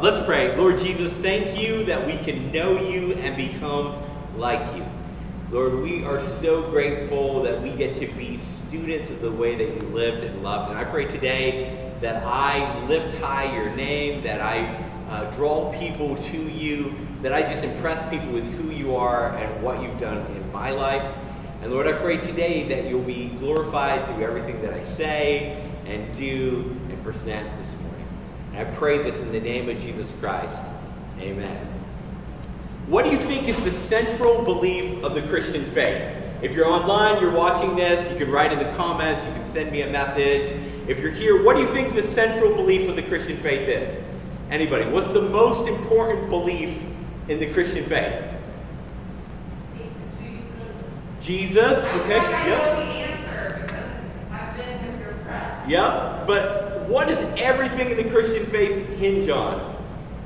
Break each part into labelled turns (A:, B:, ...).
A: Let's pray. Lord Jesus, thank you that we can know you and become like you. Lord, we are so grateful that we get to be students of the way that you lived and loved. And I pray today that I lift high your name, that I uh, draw people to you, that I just impress people with who you are and what you've done in my life. And Lord, I pray today that you'll be glorified through everything that I say and do and present this morning. I pray this in the name of Jesus Christ. Amen. What do you think is the central belief of the Christian faith? If you're online, you're watching this, you can write in the comments, you can send me a message. If you're here, what do you think the central belief of the Christian faith is? Anybody? What's the most important belief in the Christian faith? Jesus. Okay.
B: Yep.
A: Yep. But what does everything in the Christian faith hinge on?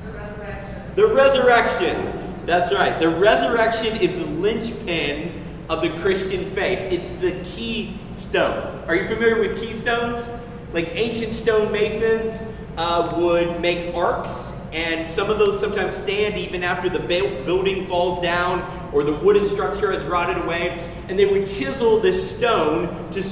B: The resurrection.
A: The resurrection. That's right. The resurrection is the linchpin of the Christian faith. It's the keystone. Are you familiar with keystones? Like ancient stonemasons uh, would make arcs, and some of those sometimes stand even after the building falls down or the wooden structure has rotted away. And they would chisel this stone to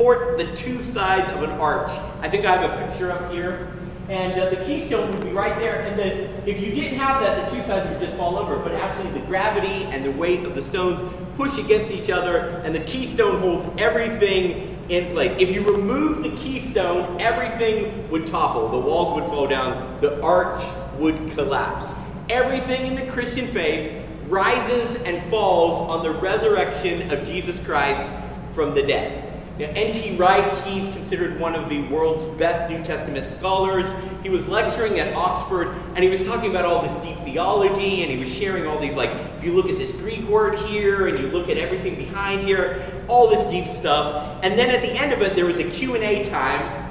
A: support the two sides of an arch. I think I have a picture up here. And uh, the keystone would be right there. And the, if you didn't have that, the two sides would just fall over. But actually, the gravity and the weight of the stones push against each other, and the keystone holds everything in place. If you remove the keystone, everything would topple. The walls would fall down. The arch would collapse. Everything in the Christian faith rises and falls on the resurrection of Jesus Christ from the dead. N.T. Wright, he's considered one of the world's best New Testament scholars. He was lecturing at Oxford and he was talking about all this deep theology and he was sharing all these, like, if you look at this Greek word here and you look at everything behind here, all this deep stuff. And then at the end of it, there was a Q&A time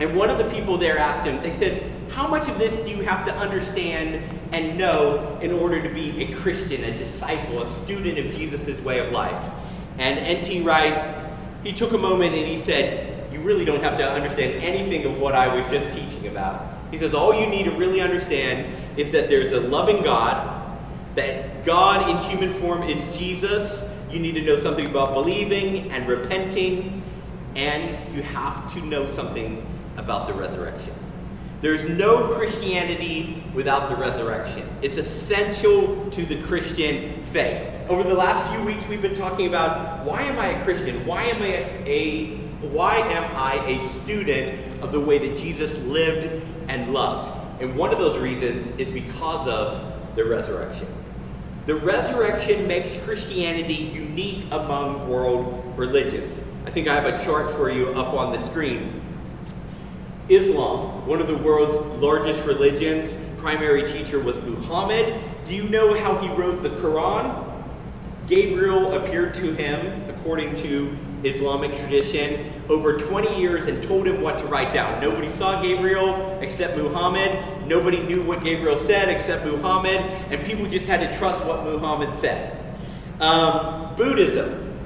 A: and one of the people there asked him, they said, how much of this do you have to understand and know in order to be a Christian, a disciple, a student of Jesus' way of life? And N.T. Wright he took a moment and he said, You really don't have to understand anything of what I was just teaching about. He says, All you need to really understand is that there's a loving God, that God in human form is Jesus. You need to know something about believing and repenting, and you have to know something about the resurrection. There's no Christianity without the resurrection. It's essential to the Christian faith. Over the last few weeks, we've been talking about why am I a Christian? Why am I a why am I a student of the way that Jesus lived and loved? And one of those reasons is because of the resurrection. The resurrection makes Christianity unique among world religions. I think I have a chart for you up on the screen. Islam, one of the world's largest religions, primary teacher was Muhammad. Do you know how he wrote the Quran? Gabriel appeared to him, according to Islamic tradition, over 20 years and told him what to write down. Nobody saw Gabriel except Muhammad. Nobody knew what Gabriel said except Muhammad, and people just had to trust what Muhammad said. Um, Buddhism.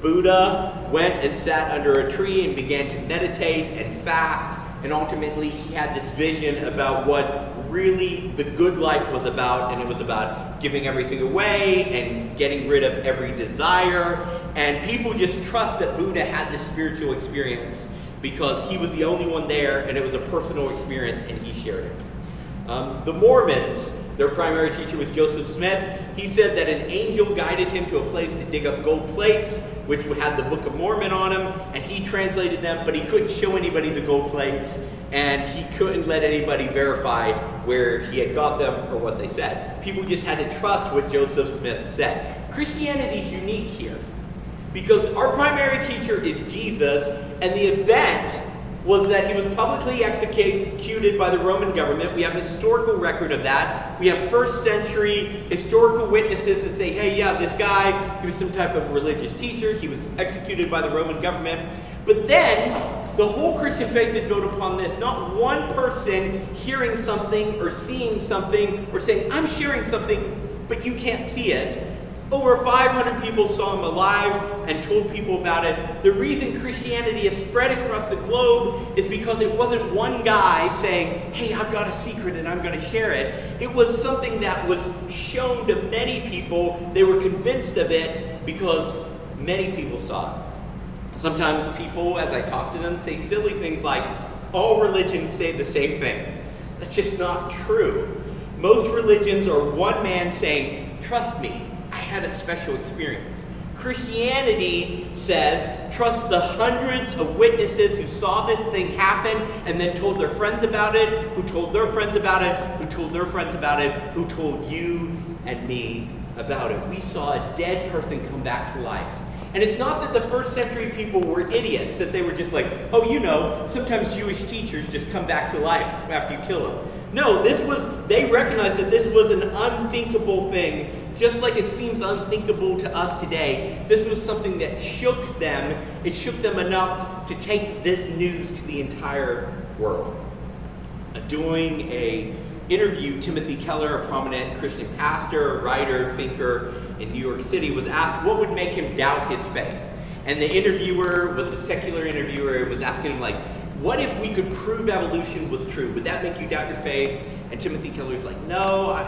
A: Buddha went and sat under a tree and began to meditate and fast, and ultimately he had this vision about what really the good life was about, and it was about giving everything away and getting rid of every desire. And people just trust that Buddha had this spiritual experience because he was the only one there and it was a personal experience and he shared it. Um, the Mormons, their primary teacher was Joseph Smith. He said that an angel guided him to a place to dig up gold plates, which had the Book of Mormon on them, and he translated them, but he couldn't show anybody the gold plates and he couldn't let anybody verify where he had got them or what they said. People just had to trust what Joseph Smith said. Christianity is unique here because our primary teacher is Jesus, and the event was that he was publicly executed by the Roman government. We have historical record of that. We have first century historical witnesses that say, hey, yeah, this guy, he was some type of religious teacher. He was executed by the Roman government. But then the whole Christian faith is built upon this. Not one person hearing something or seeing something or saying, I'm sharing something, but you can't see it. Over 500 people saw him alive and told people about it. The reason Christianity has spread across the globe is because it wasn't one guy saying, Hey, I've got a secret and I'm going to share it. It was something that was shown to many people. They were convinced of it because many people saw it. Sometimes people, as I talk to them, say silly things like, All religions say the same thing. That's just not true. Most religions are one man saying, Trust me, had a special experience. Christianity says, trust the hundreds of witnesses who saw this thing happen and then told their friends about it, who told their friends about it, who told their friends about it, who told you and me about it. We saw a dead person come back to life. And it's not that the first century people were idiots, that they were just like, oh, you know, sometimes Jewish teachers just come back to life after you kill them. No, this was, they recognized that this was an unthinkable thing just like it seems unthinkable to us today, this was something that shook them. It shook them enough to take this news to the entire world. Uh, doing a interview, Timothy Keller, a prominent Christian pastor, writer, thinker in New York City, was asked what would make him doubt his faith. And the interviewer was a secular interviewer, was asking him like, what if we could prove evolution was true? Would that make you doubt your faith? And Timothy Keller's like, no, I,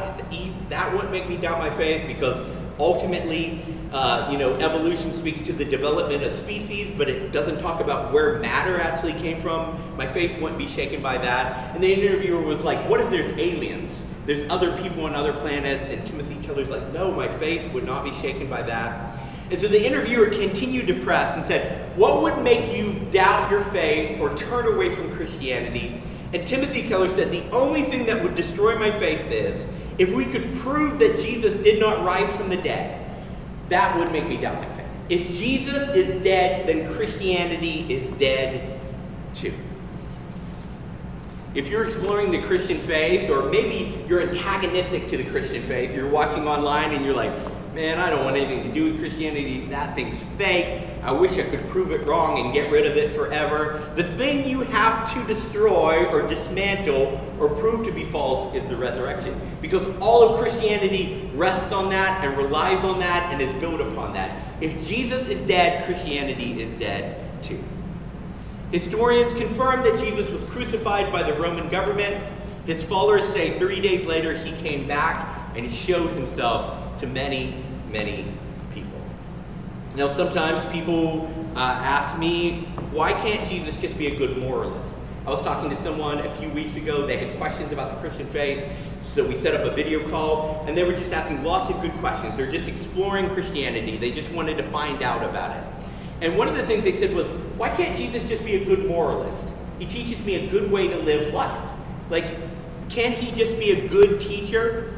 A: that wouldn't make me doubt my faith because ultimately, uh, you know, evolution speaks to the development of species, but it doesn't talk about where matter actually came from. My faith wouldn't be shaken by that. And the interviewer was like, what if there's aliens? There's other people on other planets. And Timothy Keller's like, no, my faith would not be shaken by that. And so the interviewer continued to press and said, What would make you doubt your faith or turn away from Christianity? And Timothy Keller said, The only thing that would destroy my faith is if we could prove that Jesus did not rise from the dead, that would make me doubt my faith. If Jesus is dead, then Christianity is dead too. If you're exploring the Christian faith, or maybe you're antagonistic to the Christian faith, you're watching online and you're like, man, I don't want anything to do with Christianity. That thing's fake. I wish I could prove it wrong and get rid of it forever. The thing you have to destroy or dismantle or prove to be false is the resurrection. Because all of Christianity rests on that and relies on that and is built upon that. If Jesus is dead, Christianity is dead too. Historians confirm that Jesus was crucified by the Roman government. His followers say three days later he came back and he showed himself to many, many. Now, sometimes people uh, ask me, why can't Jesus just be a good moralist? I was talking to someone a few weeks ago. They had questions about the Christian faith. So we set up a video call, and they were just asking lots of good questions. They're just exploring Christianity. They just wanted to find out about it. And one of the things they said was, why can't Jesus just be a good moralist? He teaches me a good way to live life. Like, can't he just be a good teacher?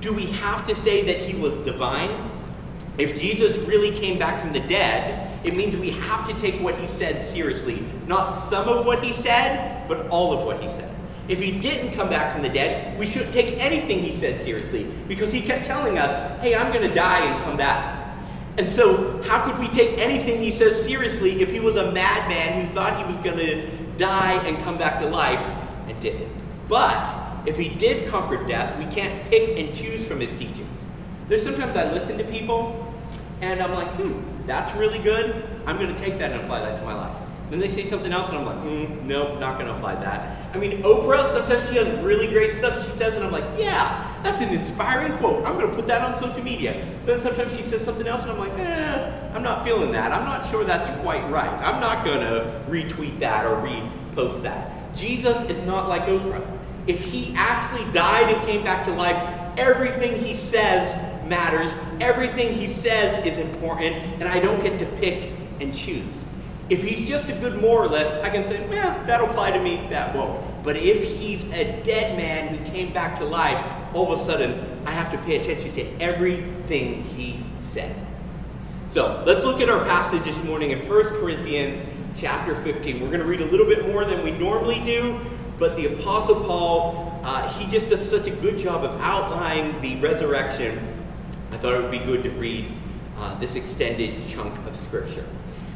A: Do we have to say that he was divine? If Jesus really came back from the dead, it means we have to take what he said seriously. Not some of what he said, but all of what he said. If he didn't come back from the dead, we shouldn't take anything he said seriously because he kept telling us, hey, I'm going to die and come back. And so, how could we take anything he says seriously if he was a madman who thought he was going to die and come back to life and didn't? But if he did conquer death, we can't pick and choose from his teachings. There's sometimes I listen to people and I'm like, hmm, that's really good. I'm going to take that and apply that to my life. Then they say something else and I'm like, mm, nope, not going to apply that. I mean, Oprah, sometimes she has really great stuff she says and I'm like, yeah, that's an inspiring quote. I'm going to put that on social media. Then sometimes she says something else and I'm like, eh, I'm not feeling that. I'm not sure that's quite right. I'm not going to retweet that or repost that. Jesus is not like Oprah if he actually died and came back to life, everything he says matters. Everything he says is important, and I don't get to pick and choose. If he's just a good moralist, I can say, yeah, that'll apply to me, that won't. But if he's a dead man who came back to life, all of a sudden I have to pay attention to everything he said. So let's look at our passage this morning in 1 Corinthians chapter 15. We're going to read a little bit more than we normally do, but the Apostle Paul, uh, he just does such a good job of outlining the resurrection. I thought it would be good to read uh, this extended chunk of Scripture.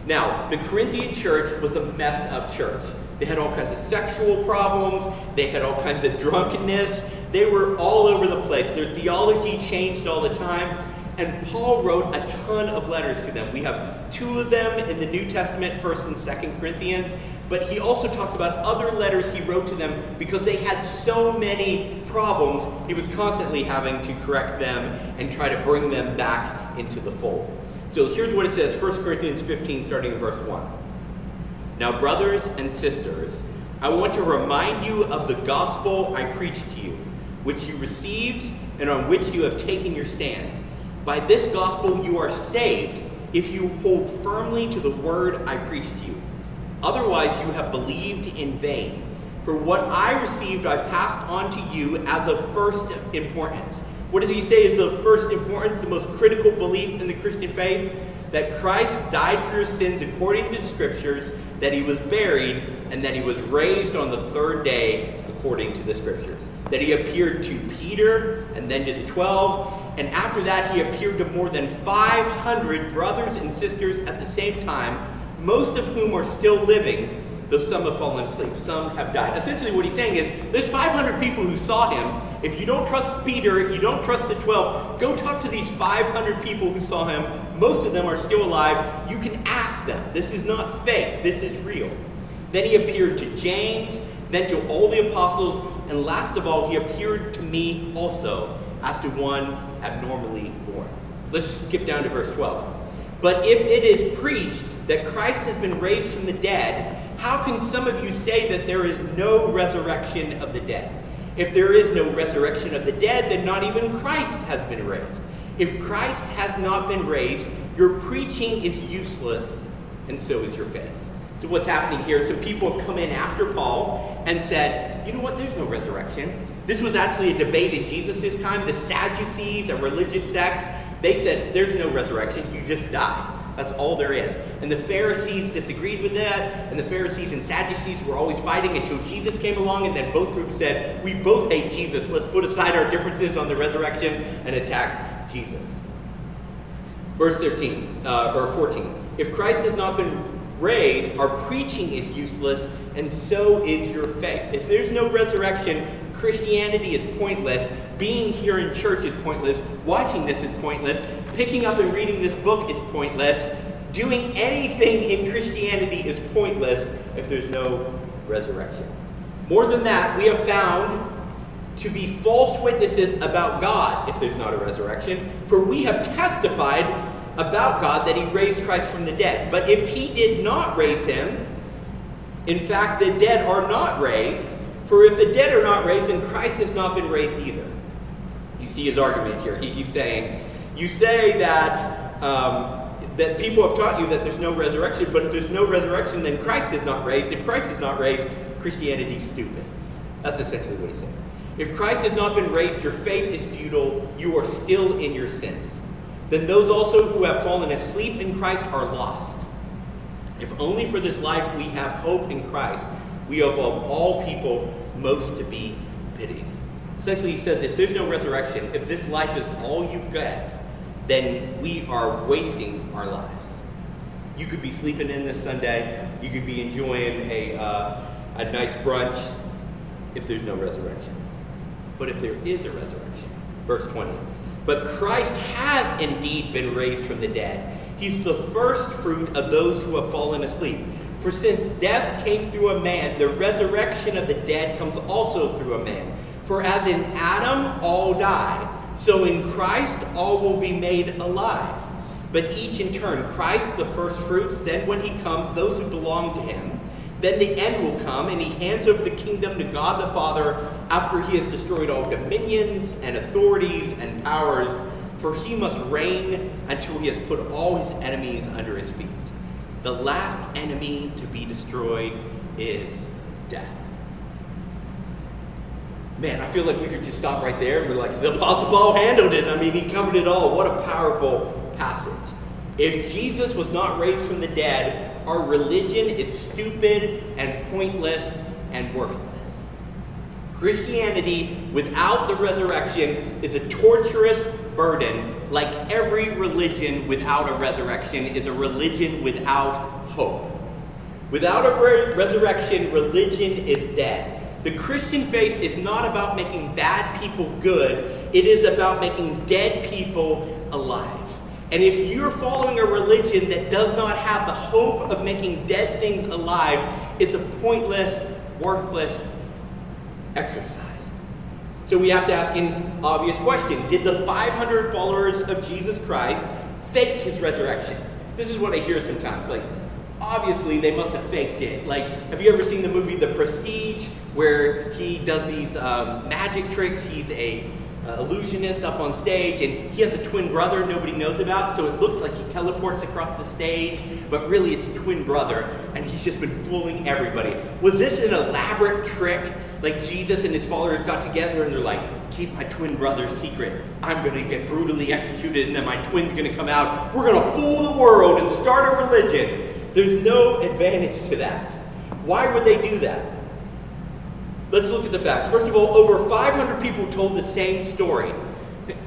A: Now, the Corinthian church was a messed up church. They had all kinds of sexual problems, they had all kinds of drunkenness, they were all over the place. Their theology changed all the time. And Paul wrote a ton of letters to them. We have two of them in the New Testament, 1st and 2nd Corinthians, but he also talks about other letters he wrote to them because they had so many problems, he was constantly having to correct them and try to bring them back into the fold. So here's what it says 1 Corinthians 15, starting in verse 1. Now, brothers and sisters, I want to remind you of the gospel I preached to you, which you received and on which you have taken your stand. By this gospel you are saved if you hold firmly to the word I preached to you. Otherwise, you have believed in vain. For what I received, I passed on to you as of first importance. What does he say is of first importance, the most critical belief in the Christian faith? That Christ died for your sins according to the scriptures, that he was buried, and that he was raised on the third day according to the scriptures. That he appeared to Peter and then to the twelve, and after that he appeared to more than 500 brothers and sisters at the same time most of whom are still living, though some have fallen asleep. Some have died. Essentially, what he's saying is there's 500 people who saw him. If you don't trust Peter, you don't trust the 12, go talk to these 500 people who saw him. Most of them are still alive. You can ask them. This is not fake, this is real. Then he appeared to James, then to all the apostles, and last of all, he appeared to me also as to one abnormally born. Let's skip down to verse 12. But if it is preached that Christ has been raised from the dead, how can some of you say that there is no resurrection of the dead? If there is no resurrection of the dead, then not even Christ has been raised. If Christ has not been raised, your preaching is useless, and so is your faith. So, what's happening here? Some people have come in after Paul and said, you know what, there's no resurrection. This was actually a debate in Jesus' time. The Sadducees, a religious sect, they said, there's no resurrection, you just die. That's all there is. And the Pharisees disagreed with that, and the Pharisees and Sadducees were always fighting until Jesus came along, and then both groups said, We both hate Jesus. Let's put aside our differences on the resurrection and attack Jesus. Verse 13, uh, or 14. If Christ has not been raised, our preaching is useless, and so is your faith. If there's no resurrection, Christianity is pointless. Being here in church is pointless. Watching this is pointless. Picking up and reading this book is pointless. Doing anything in Christianity is pointless if there's no resurrection. More than that, we have found to be false witnesses about God if there's not a resurrection, for we have testified about God that he raised Christ from the dead. But if he did not raise him, in fact, the dead are not raised, for if the dead are not raised, then Christ has not been raised either. You see his argument here. He keeps saying, you say that um, that people have taught you that there's no resurrection, but if there's no resurrection, then Christ is not raised. If Christ is not raised, Christianity's stupid. That's essentially what he's saying. If Christ has not been raised, your faith is futile. You are still in your sins. Then those also who have fallen asleep in Christ are lost. If only for this life we have hope in Christ, we have of all people most to be pitied. Essentially, he says if there's no resurrection, if this life is all you've got, then we are wasting our lives. You could be sleeping in this Sunday. You could be enjoying a, uh, a nice brunch if there's no resurrection. But if there is a resurrection, verse 20. But Christ has indeed been raised from the dead. He's the first fruit of those who have fallen asleep. For since death came through a man, the resurrection of the dead comes also through a man. For as in Adam all die, so in Christ all will be made alive. But each in turn, Christ the first fruits, then when he comes, those who belong to him. Then the end will come, and he hands over the kingdom to God the Father after he has destroyed all dominions and authorities and powers, for he must reign until he has put all his enemies under his feet. The last enemy to be destroyed is death. Man, I feel like we could just stop right there and be like, the Apostle Paul handled it. I mean, he covered it all. What a powerful passage. If Jesus was not raised from the dead, our religion is stupid and pointless and worthless. Christianity without the resurrection is a torturous burden, like every religion without a resurrection is a religion without hope. Without a re- resurrection, religion is dead. The Christian faith is not about making bad people good, it is about making dead people alive. And if you're following a religion that does not have the hope of making dead things alive, it's a pointless, worthless exercise. So we have to ask an obvious question Did the 500 followers of Jesus Christ fake his resurrection? This is what I hear sometimes. Like, obviously, they must have faked it. Like, have you ever seen the movie The Prestige, where he does these um, magic tricks? He's a uh, illusionist up on stage, and he has a twin brother nobody knows about, so it looks like he teleports across the stage, but really it's a twin brother, and he's just been fooling everybody. Was this an elaborate trick? Like Jesus and his followers got together and they're like, keep my twin brother secret. I'm going to get brutally executed, and then my twin's going to come out. We're going to fool the world and start a religion. There's no advantage to that. Why would they do that? Let's look at the facts. First of all, over 500 people told the same story.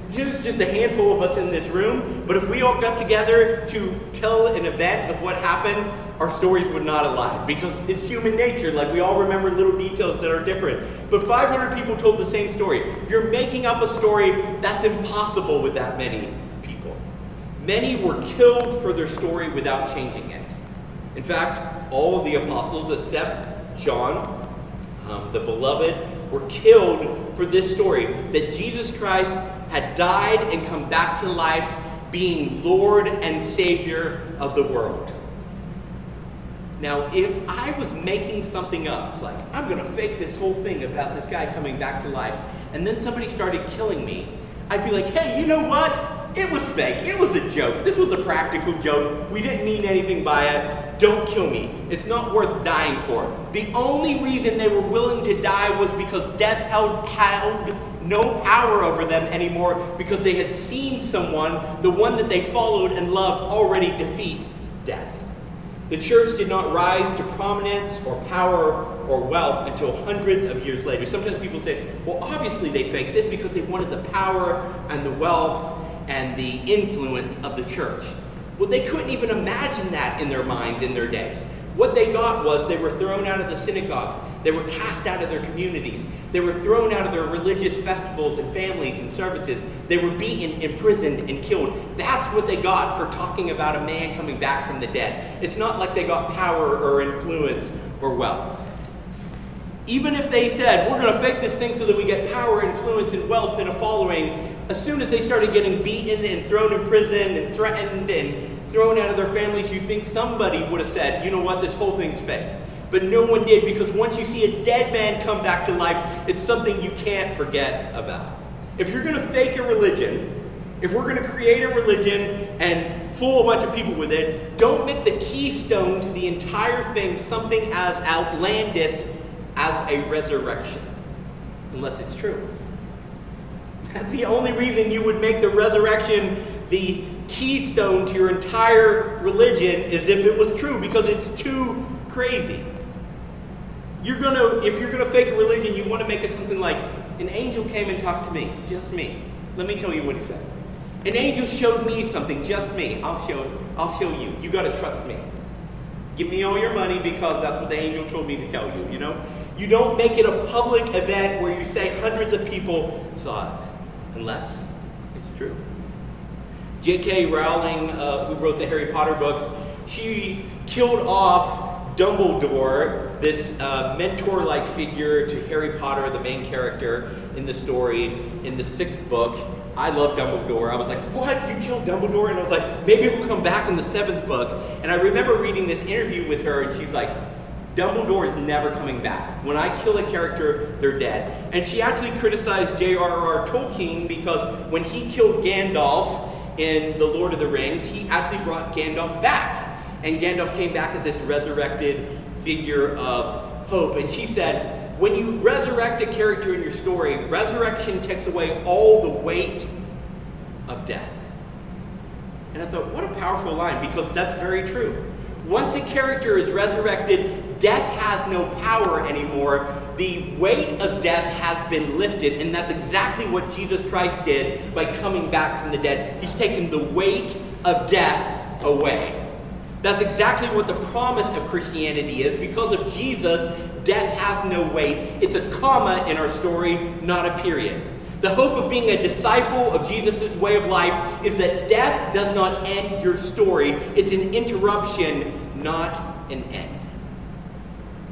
A: There's just a handful of us in this room, but if we all got together to tell an event of what happened, our stories would not align because it's human nature. Like we all remember little details that are different. But 500 people told the same story. If you're making up a story, that's impossible with that many people. Many were killed for their story without changing it. In fact, all of the apostles except John um, the beloved, were killed for this story that Jesus Christ had died and come back to life, being Lord and Savior of the world. Now, if I was making something up, like I'm going to fake this whole thing about this guy coming back to life, and then somebody started killing me, I'd be like, hey, you know what? It was fake. It was a joke. This was a practical joke. We didn't mean anything by it. Don't kill me. It's not worth dying for. The only reason they were willing to die was because death held, held no power over them anymore because they had seen someone, the one that they followed and loved, already defeat death. The church did not rise to prominence or power or wealth until hundreds of years later. Sometimes people say, well, obviously they faked this because they wanted the power and the wealth and the influence of the church. Well, they couldn't even imagine that in their minds in their days. What they got was they were thrown out of the synagogues, they were cast out of their communities, they were thrown out of their religious festivals and families and services, they were beaten, imprisoned, and killed. That's what they got for talking about a man coming back from the dead. It's not like they got power or influence or wealth. Even if they said, we're going to fake this thing so that we get power, influence, and wealth and a following, as soon as they started getting beaten and thrown in prison and threatened and thrown out of their families, you think somebody would have said, you know what, this whole thing's fake. But no one did because once you see a dead man come back to life, it's something you can't forget about. If you're going to fake a religion, if we're going to create a religion and fool a bunch of people with it, don't make the keystone to the entire thing something as outlandish as a resurrection, unless it's true. That's the only reason you would make the resurrection the keystone to your entire religion is if it was true, because it's too crazy. You're gonna, if you're gonna fake a religion, you want to make it something like, an angel came and talked to me, just me. Let me tell you what he said. An angel showed me something, just me. I'll show, I'll show you. You gotta trust me. Give me all your money because that's what the angel told me to tell you, you know? You don't make it a public event where you say hundreds of people saw it unless it's true. J.K. Rowling, uh, who wrote the Harry Potter books, she killed off Dumbledore, this uh, mentor like figure to Harry Potter, the main character in the story, in the sixth book. I love Dumbledore. I was like, what? You killed Dumbledore? And I was like, maybe we'll come back in the seventh book. And I remember reading this interview with her, and she's like, Dumbledore is never coming back. When I kill a character, they're dead. And she actually criticized J.R.R. Tolkien because when he killed Gandalf in The Lord of the Rings, he actually brought Gandalf back. And Gandalf came back as this resurrected figure of hope. And she said, when you resurrect a character in your story, resurrection takes away all the weight of death. And I thought, what a powerful line, because that's very true. Once a character is resurrected, death has no power anymore. The weight of death has been lifted, and that's exactly what Jesus Christ did by coming back from the dead. He's taken the weight of death away. That's exactly what the promise of Christianity is. Because of Jesus, death has no weight. It's a comma in our story, not a period. The hope of being a disciple of Jesus' way of life is that death does not end your story. It's an interruption, not an end.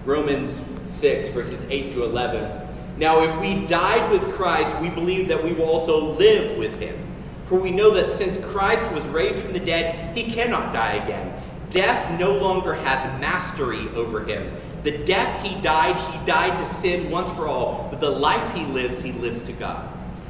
A: Romans 6, verses 8 through 11. Now, if we died with Christ, we believe that we will also live with him. For we know that since Christ was raised from the dead, he cannot die again. Death no longer has mastery over him. The death he died, he died to sin once for all, but the life he lives, he lives to God.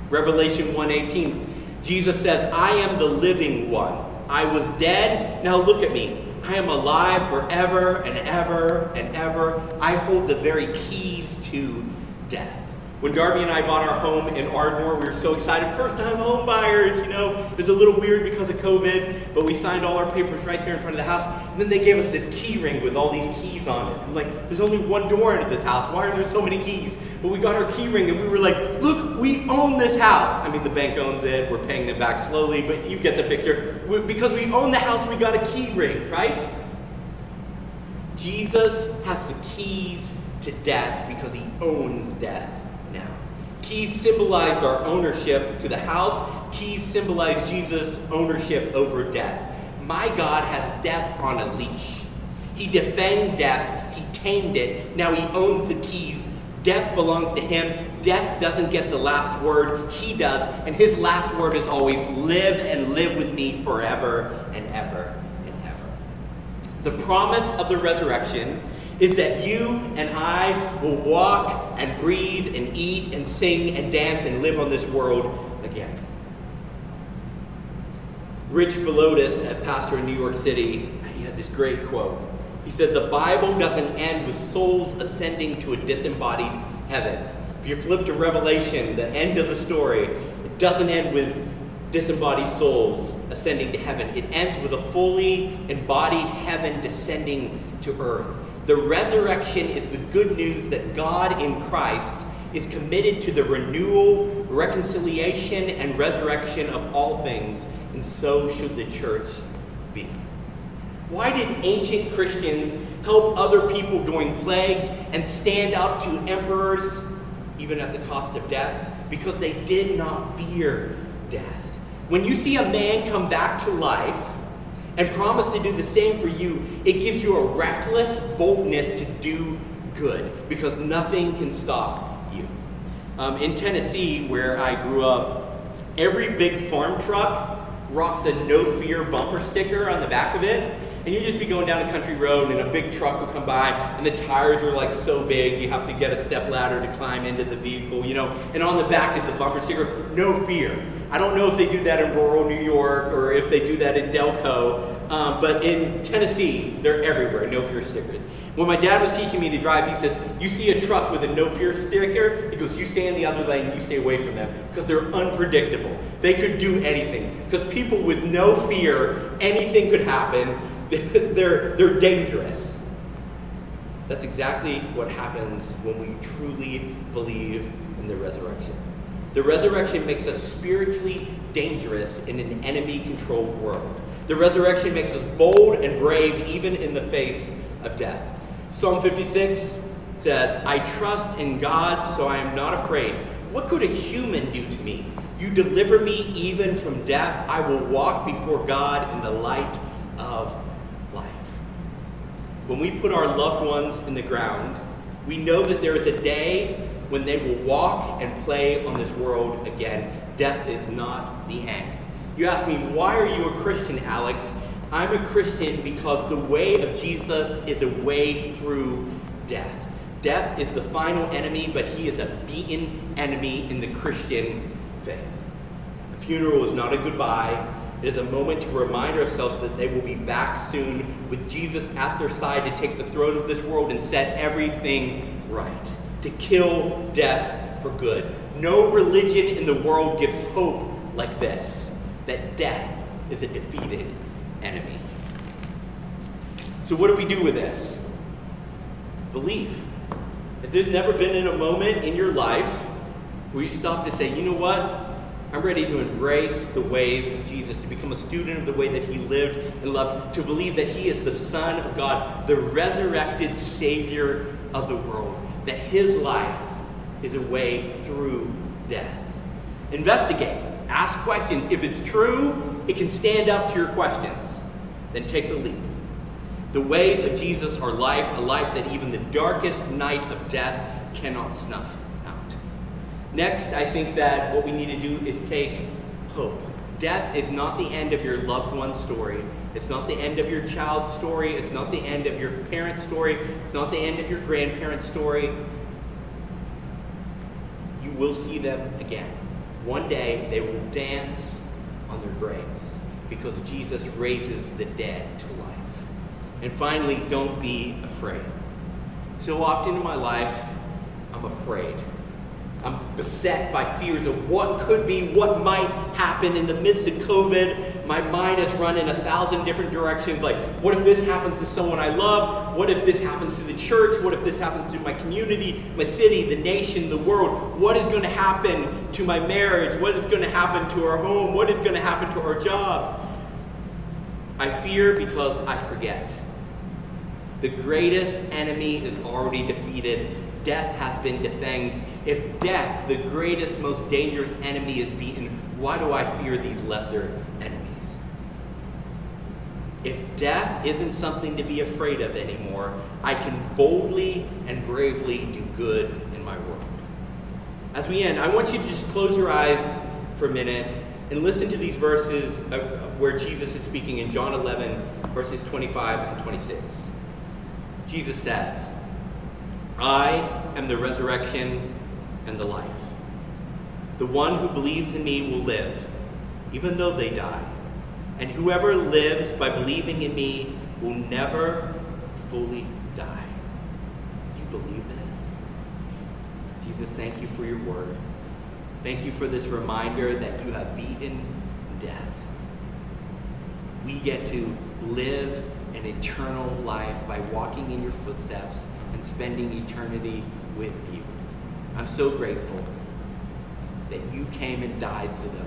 A: Revelation 1:18. Jesus says, "I am the living one. I was dead, now look at me. I am alive forever and ever and ever. I hold the very keys to death." When Darby and I bought our home in Ardmore, we were so excited. First time home buyers, you know. It was a little weird because of COVID, but we signed all our papers right there in front of the house. And then they gave us this key ring with all these keys on it. I'm like, there's only one door into this house. Why are there so many keys? But we got our key ring and we were like, look, we own this house. I mean, the bank owns it. We're paying them back slowly, but you get the picture. we because we own the house, we got a key ring, right? Jesus has the keys to death because he owns death now. Keys symbolized our ownership to the house. Keys symbolize Jesus' ownership over death. My God has death on a leash. He defended death. He tamed it. Now he owns the keys. Death belongs to him. Death doesn't get the last word. He does. And his last word is always live and live with me forever and ever and ever. The promise of the resurrection is that you and I will walk and breathe and eat and sing and dance and live on this world again. Rich Villodas, a pastor in New York City, he had this great quote. He said, The Bible doesn't end with souls ascending to a disembodied heaven. If you flip to Revelation, the end of the story, it doesn't end with disembodied souls ascending to heaven. It ends with a fully embodied heaven descending to earth. The resurrection is the good news that God in Christ is committed to the renewal, reconciliation, and resurrection of all things, and so should the church be. Why did ancient Christians help other people during plagues and stand up to emperors, even at the cost of death? Because they did not fear death. When you see a man come back to life, and promise to do the same for you, it gives you a reckless boldness to do good because nothing can stop you. Um, in Tennessee, where I grew up, every big farm truck rocks a no fear bumper sticker on the back of it. And you just be going down a country road and a big truck will come by and the tires are like so big you have to get a step ladder to climb into the vehicle, you know. And on the back is the bumper sticker, no fear. I don't know if they do that in rural New York or if they do that in Delco, um, but in Tennessee, they're everywhere, no fear stickers. When my dad was teaching me to drive, he says, You see a truck with a no fear sticker? He goes, You stay in the other lane, you stay away from them because they're unpredictable. They could do anything. Because people with no fear, anything could happen. they're, they're dangerous. That's exactly what happens when we truly believe in the resurrection. The resurrection makes us spiritually dangerous in an enemy controlled world. The resurrection makes us bold and brave even in the face of death. Psalm 56 says, I trust in God, so I am not afraid. What could a human do to me? You deliver me even from death. I will walk before God in the light of. When we put our loved ones in the ground, we know that there is a day when they will walk and play on this world again. Death is not the end. You ask me, why are you a Christian, Alex? I'm a Christian because the way of Jesus is a way through death. Death is the final enemy, but he is a beaten enemy in the Christian faith. A funeral is not a goodbye. It is a moment to remind ourselves that they will be back soon with Jesus at their side to take the throne of this world and set everything right to kill death for good. No religion in the world gives hope like this that death is a defeated enemy. So, what do we do with this? Believe. If there's never been in a moment in your life where you stop to say, you know what? I'm ready to embrace the ways of Jesus, to become a student of the way that he lived and loved, to believe that he is the Son of God, the resurrected Savior of the world that his life is a way through death. Investigate. Ask questions. If it's true, it can stand up to your questions. Then take the leap. The ways of Jesus are life, a life that even the darkest night of death cannot snuff. Next, I think that what we need to do is take hope. Death is not the end of your loved one's story. It's not the end of your child's story. It's not the end of your parent's story. It's not the end of your grandparent's story. You will see them again. One day they will dance on their graves because Jesus raises the dead to life. And finally, don't be afraid. So often in my life, I'm afraid. I'm beset by fears of what could be, what might happen in the midst of COVID. My mind has run in a thousand different directions. Like, what if this happens to someone I love? What if this happens to the church? What if this happens to my community, my city, the nation, the world? What is going to happen to my marriage? What is going to happen to our home? What is going to happen to our jobs? I fear because I forget. The greatest enemy is already defeated. Death has been defanged. If death, the greatest, most dangerous enemy, is beaten, why do I fear these lesser enemies? If death isn't something to be afraid of anymore, I can boldly and bravely do good in my world. As we end, I want you to just close your eyes for a minute and listen to these verses where Jesus is speaking in John 11, verses 25 and 26. Jesus says, I am the resurrection and the life. The one who believes in me will live, even though they die. And whoever lives by believing in me will never fully die. You believe this? Jesus, thank you for your word. Thank you for this reminder that you have beaten death. We get to live an eternal life by walking in your footsteps and spending eternity with you. I'm so grateful that you came and died so that